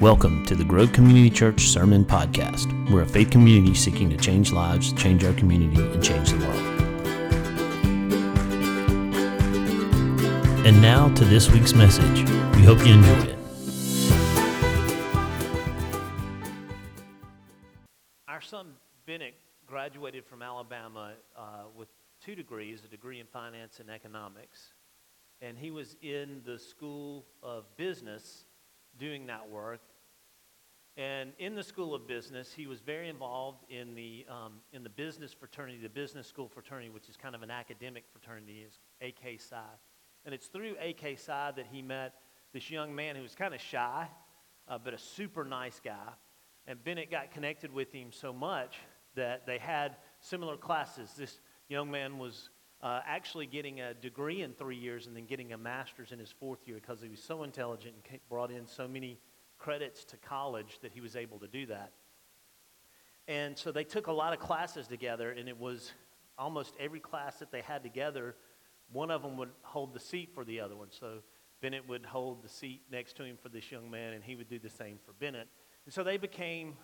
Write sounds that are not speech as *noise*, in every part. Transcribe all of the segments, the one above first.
Welcome to the Grove Community Church Sermon Podcast. We're a faith community seeking to change lives, change our community, and change the world. And now to this week's message. We hope you enjoy it. Our son Bennett graduated from Alabama uh, with two degrees a degree in finance and economics. And he was in the School of Business doing that work. And in the School of Business, he was very involved in the, um, in the business fraternity, the business school fraternity, which is kind of an academic fraternity, is AK Psi. And it's through AK Psi that he met this young man who was kind of shy, uh, but a super nice guy. And Bennett got connected with him so much that they had similar classes. This young man was uh, actually getting a degree in three years and then getting a master's in his fourth year because he was so intelligent and brought in so many credits to college that he was able to do that. And so they took a lot of classes together, and it was almost every class that they had together, one of them would hold the seat for the other one. So Bennett would hold the seat next to him for this young man, and he would do the same for Bennett. And so they became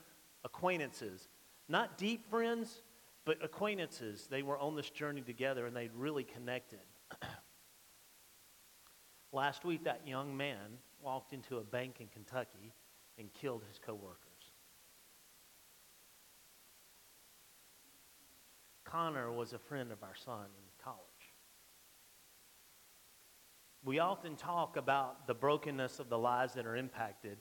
acquaintances. Not deep friends, but acquaintances. They were on this journey together, and they'd really connected. *clears throat* Last week, that young man walked into a bank in Kentucky and killed his coworkers. Connor was a friend of our son in college. We often talk about the brokenness of the lives that are impacted,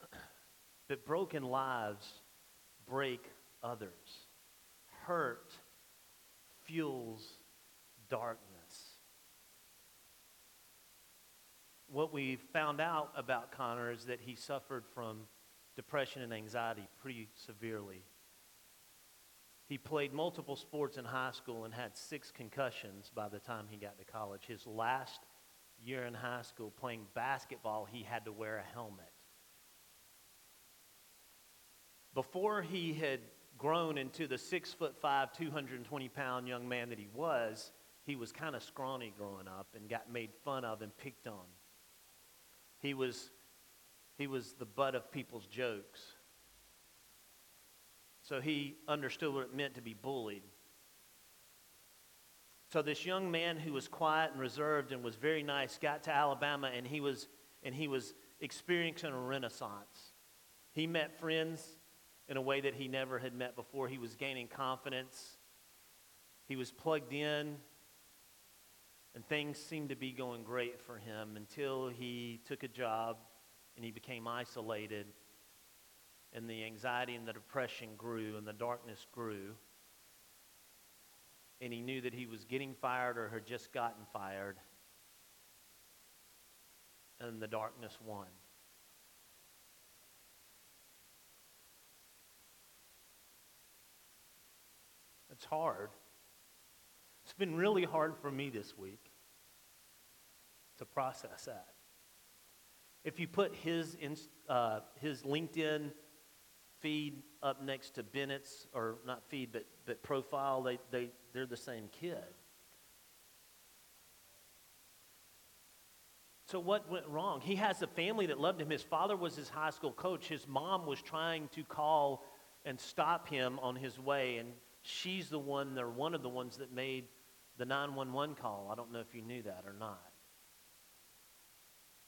*clears throat* but broken lives break others. Hurt fuels darkness. what we found out about Connor is that he suffered from depression and anxiety pretty severely. He played multiple sports in high school and had six concussions by the time he got to college. His last year in high school playing basketball, he had to wear a helmet. Before he had grown into the six foot five, 220 pound young man that he was, he was kind of scrawny growing up and got made fun of and picked on. He was, he was the butt of people's jokes. So he understood what it meant to be bullied. So this young man who was quiet and reserved and was very nice got to Alabama and he was and he was experiencing a renaissance. He met friends in a way that he never had met before. He was gaining confidence. He was plugged in and things seemed to be going great for him until he took a job and he became isolated. And the anxiety and the depression grew and the darkness grew. And he knew that he was getting fired or had just gotten fired. And the darkness won. It's hard. It's been really hard for me this week to process that. If you put his, uh, his LinkedIn feed up next to Bennett's, or not feed, but, but profile, they, they, they're the same kid. So, what went wrong? He has a family that loved him. His father was his high school coach. His mom was trying to call and stop him on his way, and she's the one, or one of the ones that made the 911 call. I don't know if you knew that or not.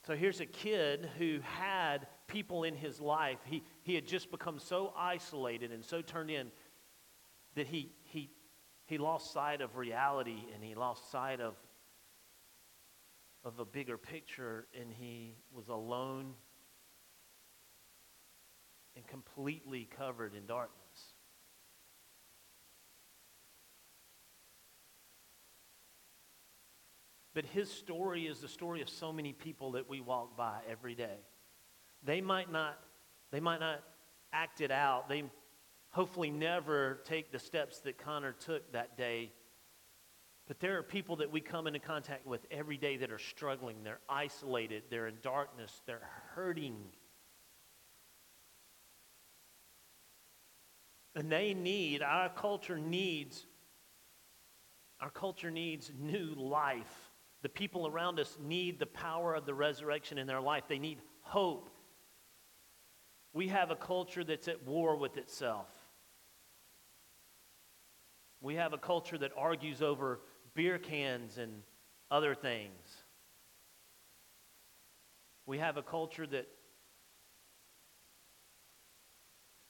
So here's a kid who had people in his life. He, he had just become so isolated and so turned in that he, he, he lost sight of reality and he lost sight of, of a bigger picture and he was alone and completely covered in darkness. But his story is the story of so many people that we walk by every day. They might not, they might not act it out. They hopefully never take the steps that Connor took that day. But there are people that we come into contact with every day that are struggling. They're isolated. They're in darkness. They're hurting. And they need, our culture needs, our culture needs new life. The people around us need the power of the resurrection in their life. They need hope. We have a culture that's at war with itself. We have a culture that argues over beer cans and other things. We have a culture that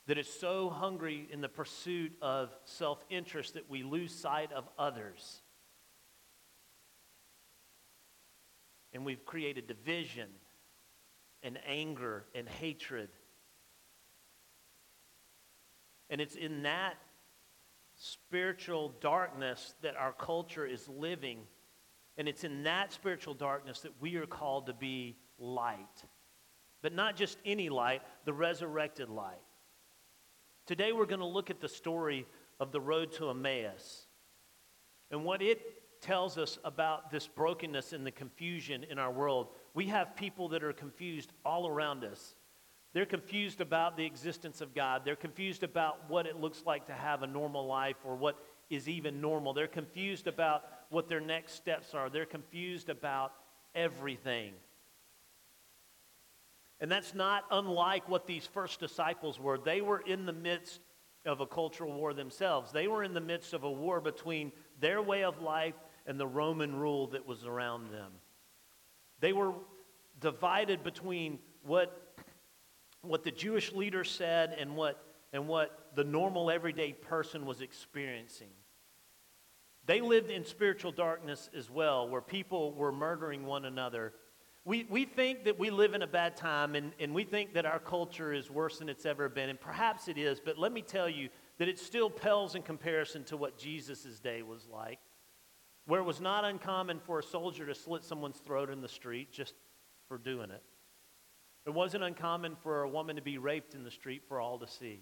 that is so hungry in the pursuit of self-interest that we lose sight of others. And we've created division and anger and hatred. And it's in that spiritual darkness that our culture is living. And it's in that spiritual darkness that we are called to be light. But not just any light, the resurrected light. Today we're going to look at the story of the road to Emmaus and what it tells us about this brokenness and the confusion in our world. We have people that are confused all around us. They're confused about the existence of God. They're confused about what it looks like to have a normal life or what is even normal. They're confused about what their next steps are. They're confused about everything. And that's not unlike what these first disciples were. They were in the midst of a cultural war themselves. They were in the midst of a war between their way of life and the Roman rule that was around them. They were divided between what, what the Jewish leader said and what, and what the normal everyday person was experiencing. They lived in spiritual darkness as well, where people were murdering one another we, we think that we live in a bad time and, and we think that our culture is worse than it's ever been, and perhaps it is, but let me tell you that it still pales in comparison to what Jesus' day was like, where it was not uncommon for a soldier to slit someone's throat in the street just for doing it. It wasn't uncommon for a woman to be raped in the street for all to see.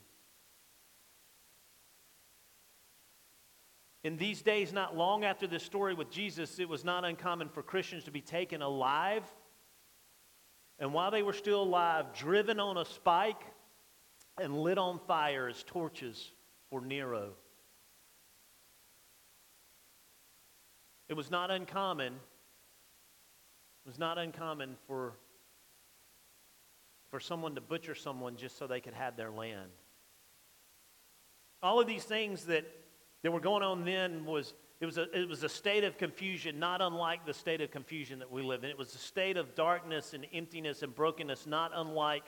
In these days, not long after this story with Jesus, it was not uncommon for Christians to be taken alive and while they were still alive, driven on a spike and lit on fire as torches for Nero. It was not uncommon. It was not uncommon for, for someone to butcher someone just so they could have their land. All of these things that, that were going on then was it was, a, it was a state of confusion, not unlike the state of confusion that we live in. It was a state of darkness and emptiness and brokenness, not unlike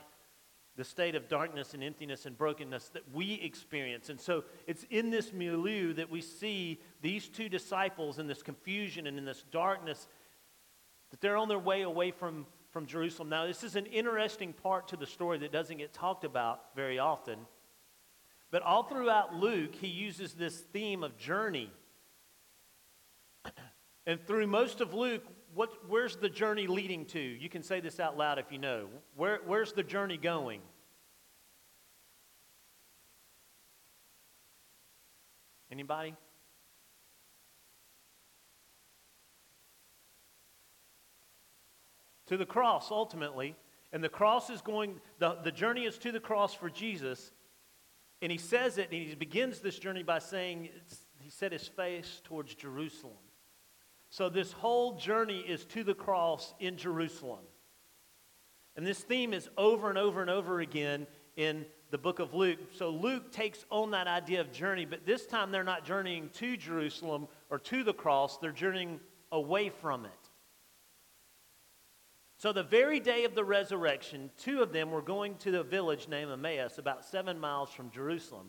the state of darkness and emptiness and brokenness that we experience. And so it's in this milieu that we see these two disciples in this confusion and in this darkness that they're on their way away from, from Jerusalem. Now, this is an interesting part to the story that doesn't get talked about very often. But all throughout Luke, he uses this theme of journey *clears throat* and through most of Luke, what, where's the journey leading to? You can say this out loud if you know. Where, where's the journey going? Anybody? To the cross, ultimately. And the cross is going, the, the journey is to the cross for Jesus. And he says it, and he begins this journey by saying, he set his face towards Jerusalem. So, this whole journey is to the cross in Jerusalem. And this theme is over and over and over again in the book of Luke. So, Luke takes on that idea of journey, but this time they're not journeying to Jerusalem or to the cross, they're journeying away from it. So, the very day of the resurrection, two of them were going to the village named Emmaus, about seven miles from Jerusalem.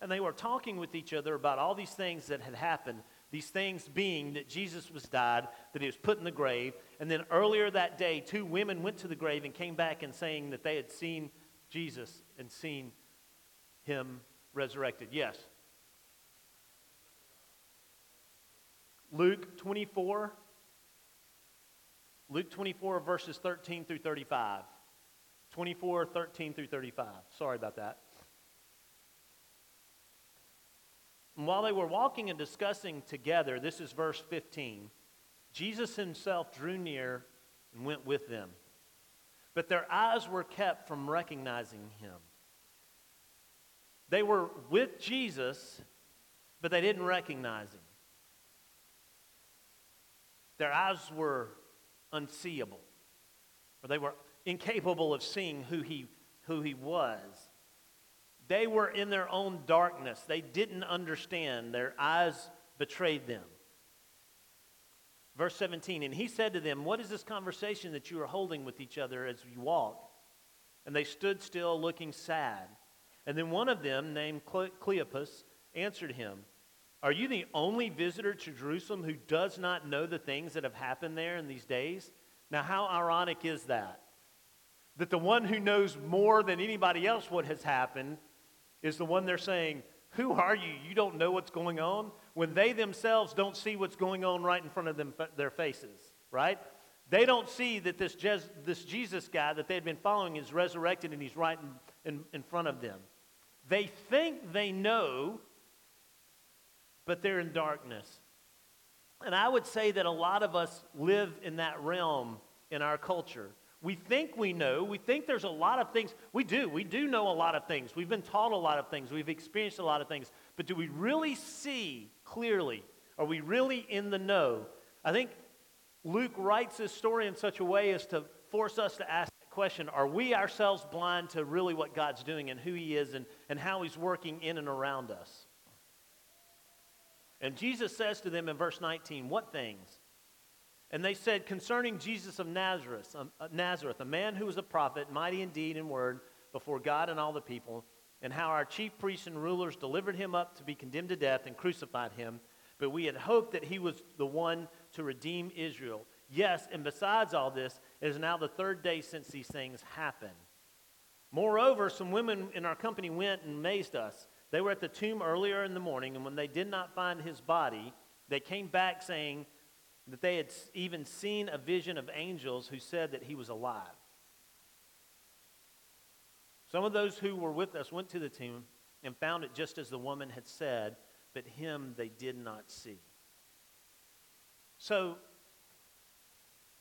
And they were talking with each other about all these things that had happened. These things being that Jesus was died, that he was put in the grave, and then earlier that day, two women went to the grave and came back and saying that they had seen Jesus and seen him resurrected. Yes. Luke 24. Luke 24, verses 13 through 35. 24, 13 through 35. Sorry about that. And while they were walking and discussing together, this is verse 15, Jesus himself drew near and went with them. But their eyes were kept from recognizing him. They were with Jesus, but they didn't recognize him. Their eyes were unseeable, or they were incapable of seeing who he, who he was. They were in their own darkness. They didn't understand. Their eyes betrayed them. Verse 17, and he said to them, What is this conversation that you are holding with each other as you walk? And they stood still, looking sad. And then one of them, named Cleopas, answered him, Are you the only visitor to Jerusalem who does not know the things that have happened there in these days? Now, how ironic is that? That the one who knows more than anybody else what has happened is the one they're saying, Who are you? You don't know what's going on? When they themselves don't see what's going on right in front of them, their faces, right? They don't see that this, this Jesus guy that they had been following is resurrected and he's right in, in, in front of them. They think they know, but they're in darkness. And I would say that a lot of us live in that realm in our culture. We think we know. We think there's a lot of things. We do. We do know a lot of things. We've been taught a lot of things. We've experienced a lot of things. But do we really see clearly? Are we really in the know? I think Luke writes this story in such a way as to force us to ask that question Are we ourselves blind to really what God's doing and who He is and, and how He's working in and around us? And Jesus says to them in verse 19, What things? And they said, Concerning Jesus of Nazareth, um, uh, Nazareth, a man who was a prophet, mighty in deed and word before God and all the people, and how our chief priests and rulers delivered him up to be condemned to death and crucified him. But we had hoped that he was the one to redeem Israel. Yes, and besides all this, it is now the third day since these things happened. Moreover, some women in our company went and amazed us. They were at the tomb earlier in the morning, and when they did not find his body, they came back saying that they had even seen a vision of angels who said that he was alive. Some of those who were with us went to the tomb and found it just as the woman had said, but him they did not see. So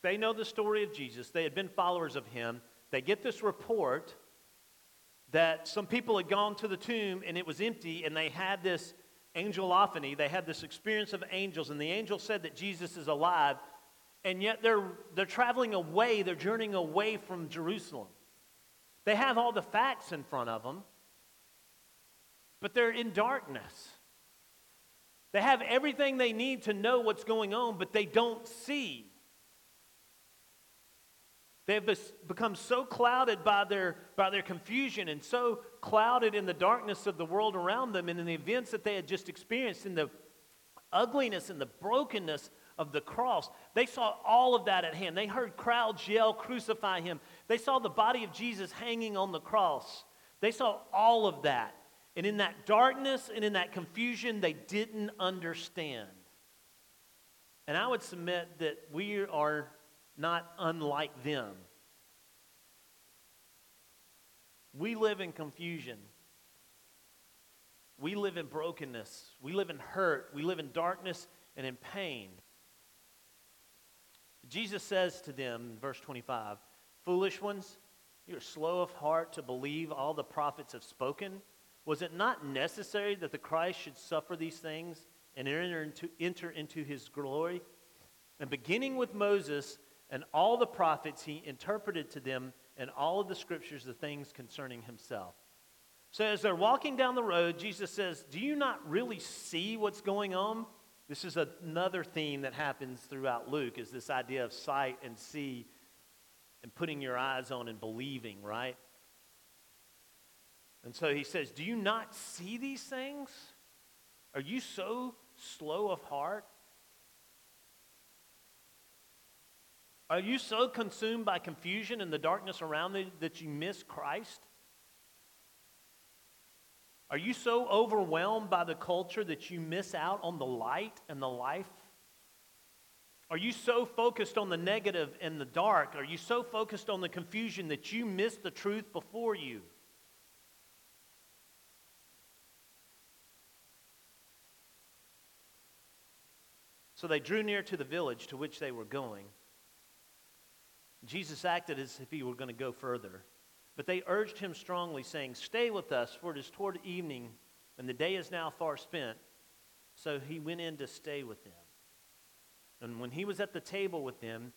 they know the story of Jesus. They had been followers of him. They get this report that some people had gone to the tomb and it was empty, and they had this angelophany. They had this experience of angels, and the angel said that Jesus is alive, and yet they're, they're traveling away, they're journeying away from Jerusalem. They have all the facts in front of them, but they're in darkness. They have everything they need to know what's going on, but they don't see. They have become so clouded by their, by their confusion and so clouded in the darkness of the world around them and in the events that they had just experienced, in the ugliness and the brokenness of the cross. They saw all of that at hand. They heard crowds yell, Crucify him. They saw the body of Jesus hanging on the cross. They saw all of that. And in that darkness and in that confusion, they didn't understand. And I would submit that we are not unlike them. We live in confusion. We live in brokenness. We live in hurt. We live in darkness and in pain. Jesus says to them verse 25, Foolish ones, you're slow of heart to believe all the prophets have spoken. Was it not necessary that the Christ should suffer these things and enter into, enter into his glory? And beginning with Moses and all the prophets, he interpreted to them in all of the scriptures the things concerning himself. So as they're walking down the road, Jesus says, Do you not really see what's going on? This is another theme that happens throughout Luke, is this idea of sight and see and putting your eyes on and believing, right? And so he says, Do you not see these things? Are you so slow of heart? Are you so consumed by confusion and the darkness around you that you miss Christ? Are you so overwhelmed by the culture that you miss out on the light and the life? Are you so focused on the negative and the dark? Are you so focused on the confusion that you miss the truth before you? So they drew near to the village to which they were going. Jesus acted as if he were going to go further. But they urged him strongly, saying, Stay with us, for it is toward evening, and the day is now far spent. So he went in to stay with them. And when he was at the table with them,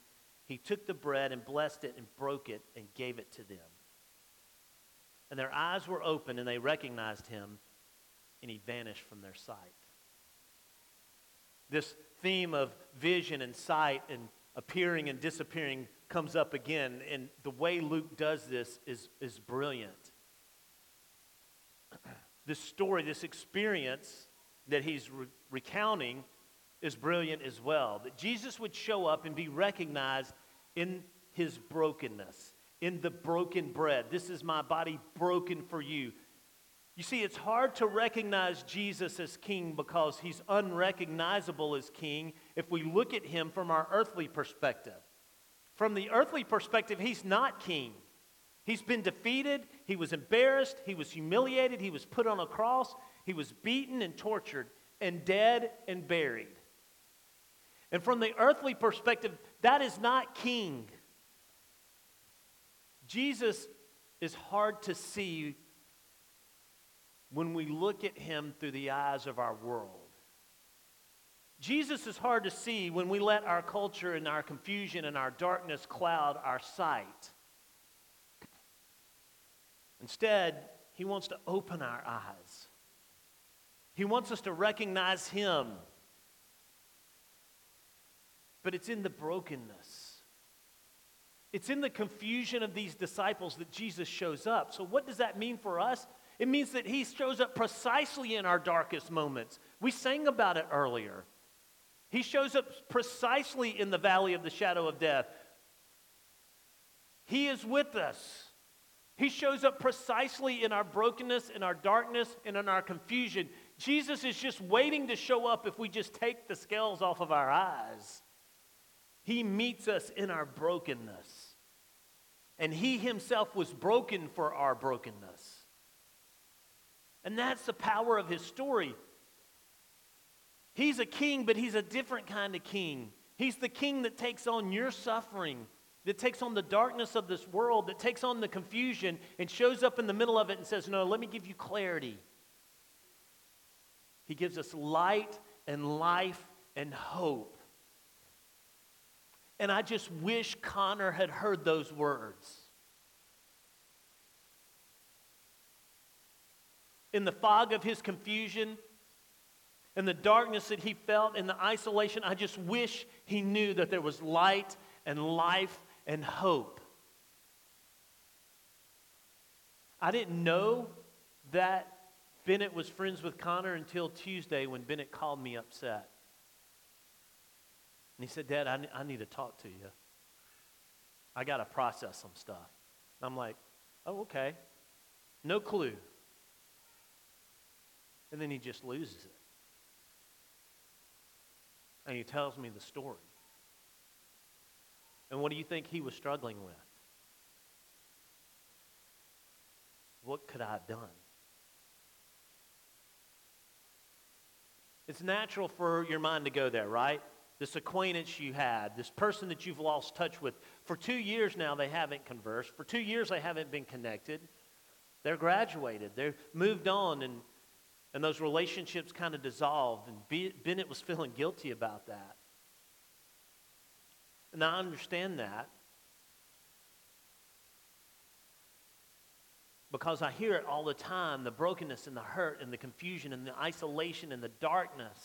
he took the bread and blessed it and broke it and gave it to them. and their eyes were open, and they recognized him, and he vanished from their sight. This theme of vision and sight and appearing and disappearing comes up again, and the way Luke does this is, is brilliant. *clears throat* This story, this experience that he's re- recounting is brilliant as well. That Jesus would show up and be recognized in his brokenness, in the broken bread. This is my body broken for you. You see, it's hard to recognize Jesus as king because he's unrecognizable as king if we look at him from our earthly perspective. From the earthly perspective, he's not king. He's been defeated, he was embarrassed, he was humiliated, he was put on a cross, he was beaten and tortured, and dead and buried. And from the earthly perspective, that is not king. Jesus is hard to see when we look at him through the eyes of our world. Jesus is hard to see when we let our culture and our confusion and our darkness cloud our sight. Instead, he wants to open our eyes. He wants us to recognize him but it's in the brokenness. It's in the confusion of these disciples that Jesus shows up. So, what does that mean for us? It means that he shows up precisely in our darkest moments. We sang about it earlier. He shows up precisely in the valley of the shadow of death. He is with us. He shows up precisely in our brokenness, in our darkness, and in our confusion. Jesus is just waiting to show up if we just take the scales off of our eyes. He meets us in our brokenness. And He Himself was broken for our brokenness. And that's the power of His story. He's a king, but He's a different kind of king. He's the king that takes on your suffering, that takes on the darkness of this world, that takes on the confusion and shows up in the middle of it and says, No, let me give you clarity. He gives us light and life and hope. And I just wish Connor had heard those words. In the fog of his confusion, in the darkness that he felt, in the isolation, I just wish he knew that there was light and life and hope. I didn't know that Bennett was friends with Connor until Tuesday when Bennett called me upset. And he said, Dad, I, I need to talk to you. I got to process some stuff. And I'm like, oh, okay. No clue. And then he just loses it. And he tells me the story. And what do you think he was struggling with? What could I have done? It's natural for your mind to go there, right? this acquaintance you had, this person that you've lost touch with. For two years now, they haven't conversed. For two years, they haven't been connected. They're graduated, they've moved on, and, and those relationships kind of dissolved. And Bennett was feeling guilty about that. And I understand that. Because I hear it all the time the brokenness and the hurt and the confusion and the isolation and the darkness.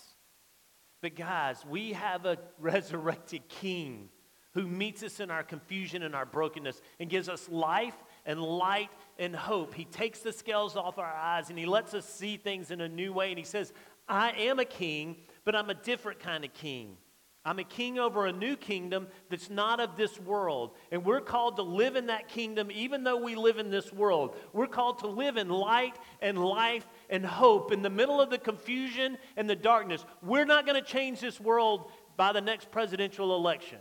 But, guys, we have a *laughs* resurrected King who meets us in our confusion and our brokenness and gives us life and light and hope. He takes the scales off our eyes and he lets us see things in a new way. And he says, I am a king, but I'm a different kind of king. I'm a king over a new kingdom that's not of this world. And we're called to live in that kingdom even though we live in this world. We're called to live in light and life and hope in the middle of the confusion and the darkness. We're not going to change this world by the next presidential election.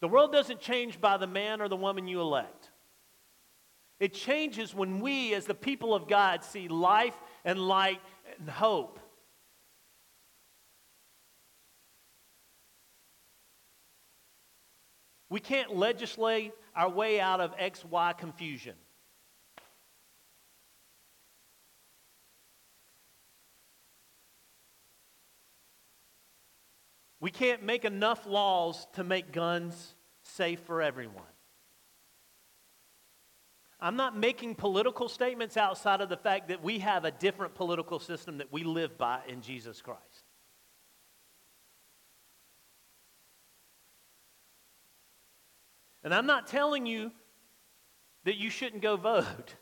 The world doesn't change by the man or the woman you elect. It changes when we, as the people of God, see life and light and hope. We can't legislate our way out of XY confusion. We can't make enough laws to make guns safe for everyone. I'm not making political statements outside of the fact that we have a different political system that we live by in Jesus Christ. And I'm not telling you that you shouldn't go vote.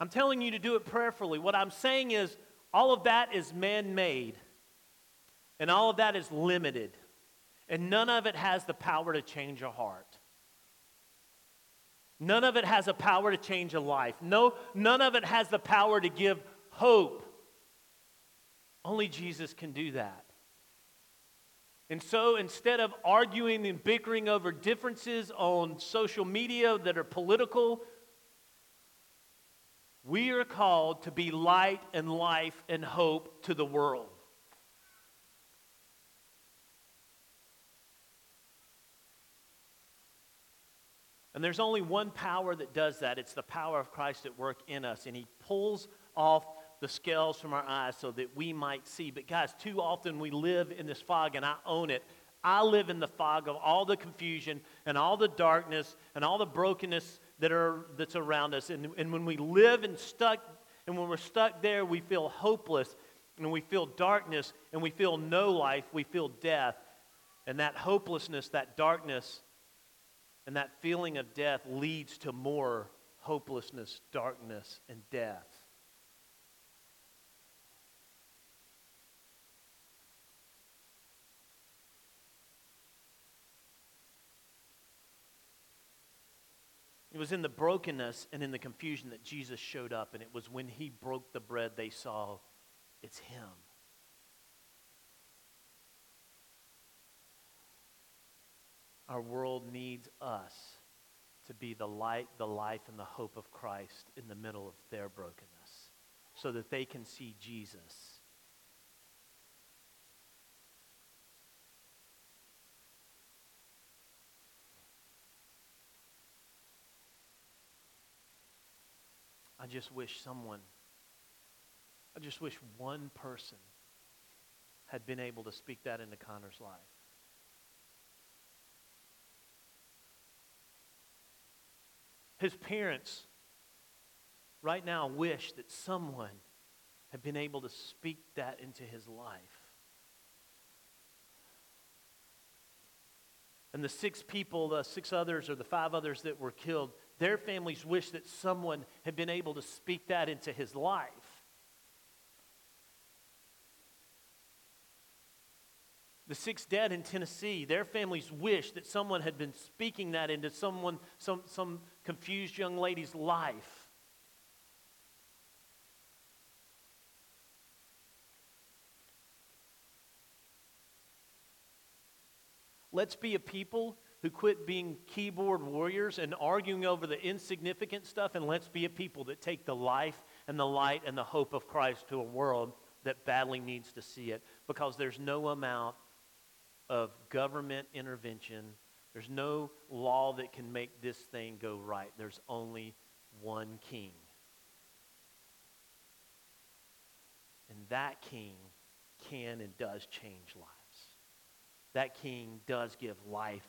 I'm telling you to do it prayerfully. What I'm saying is, all of that is man made, and all of that is limited, and none of it has the power to change a heart. None of it has a power to change a life. No, none of it has the power to give hope. Only Jesus can do that. And so instead of arguing and bickering over differences on social media that are political, we are called to be light and life and hope to the world. And there's only one power that does that. It's the power of Christ at work in us. And He pulls off the scales from our eyes so that we might see. But, guys, too often we live in this fog, and I own it. I live in the fog of all the confusion and all the darkness and all the brokenness that are, that's around us. And, and when we live and stuck, and when we're stuck there, we feel hopeless and we feel darkness and we feel no life, we feel death. And that hopelessness, that darkness, and that feeling of death leads to more hopelessness, darkness, and death. It was in the brokenness and in the confusion that Jesus showed up, and it was when he broke the bread they saw it's him. Our world needs us to be the light, the life, and the hope of Christ in the middle of their brokenness so that they can see Jesus. I just wish someone, I just wish one person had been able to speak that into Connor's life. His parents right now wish that someone had been able to speak that into his life. And the six people, the six others, or the five others that were killed, their families wish that someone had been able to speak that into his life. the six dead in Tennessee, their families wish that someone had been speaking that into someone, some, some confused young lady's life. Let's be a people who quit being keyboard warriors and arguing over the insignificant stuff, and let's be a people that take the life and the light and the hope of Christ to a world that badly needs to see it because there's no amount of government intervention. There's no law that can make this thing go right. There's only one king. And that king can and does change lives. That king does give life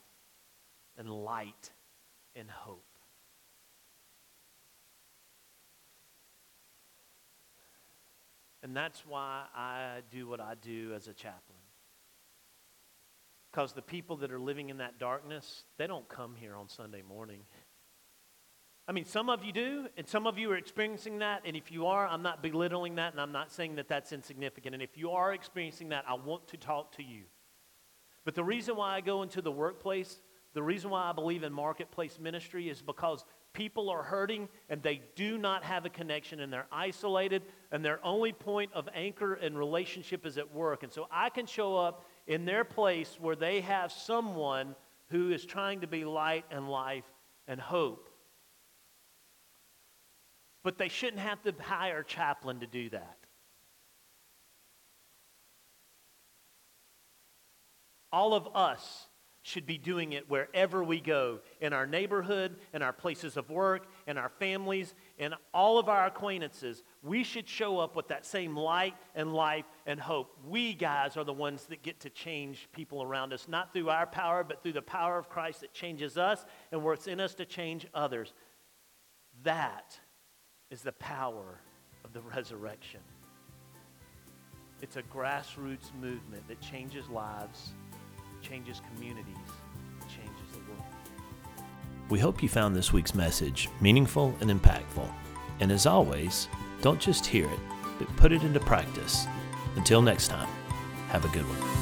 and light and hope. And that's why I do what I do as a chaplain. Because the people that are living in that darkness, they don't come here on Sunday morning. I mean, some of you do, and some of you are experiencing that. And if you are, I'm not belittling that, and I'm not saying that that's insignificant. And if you are experiencing that, I want to talk to you. But the reason why I go into the workplace, the reason why I believe in marketplace ministry is because people are hurting and they do not have a connection and they're isolated and their only point of anchor and relationship is at work. And so I can show up in their place where they have someone who is trying to be light and life and hope. But they shouldn't have to hire a chaplain to do that. All of us should be doing it wherever we go in our neighborhood, in our places of work, in our families, in all of our acquaintances. We should show up with that same light and life and hope. We guys are the ones that get to change people around us, not through our power, but through the power of Christ that changes us and works in us to change others. That is the power of the resurrection. It's a grassroots movement that changes lives, changes communities, changes the world. We hope you found this week's message meaningful and impactful. And as always, don't just hear it, but put it into practice. Until next time, have a good one.